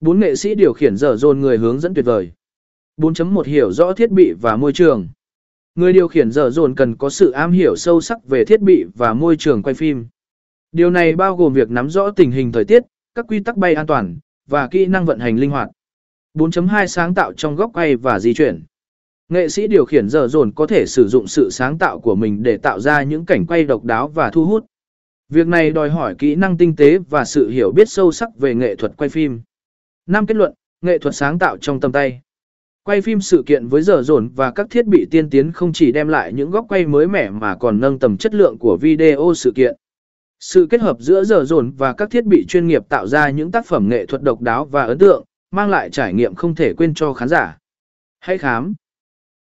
Bốn nghệ sĩ điều khiển dở dồn người hướng dẫn tuyệt vời. 4.1 hiểu rõ thiết bị và môi trường. Người điều khiển dở dồn cần có sự am hiểu sâu sắc về thiết bị và môi trường quay phim. Điều này bao gồm việc nắm rõ tình hình thời tiết, các quy tắc bay an toàn, và kỹ năng vận hành linh hoạt. 4.2 sáng tạo trong góc quay và di chuyển. Nghệ sĩ điều khiển dở dồn có thể sử dụng sự sáng tạo của mình để tạo ra những cảnh quay độc đáo và thu hút. Việc này đòi hỏi kỹ năng tinh tế và sự hiểu biết sâu sắc về nghệ thuật quay phim. Năm kết luận, nghệ thuật sáng tạo trong tầm tay. Quay phim sự kiện với giờ dồn và các thiết bị tiên tiến không chỉ đem lại những góc quay mới mẻ mà còn nâng tầm chất lượng của video sự kiện. Sự kết hợp giữa giờ dồn và các thiết bị chuyên nghiệp tạo ra những tác phẩm nghệ thuật độc đáo và ấn tượng, mang lại trải nghiệm không thể quên cho khán giả. Hãy khám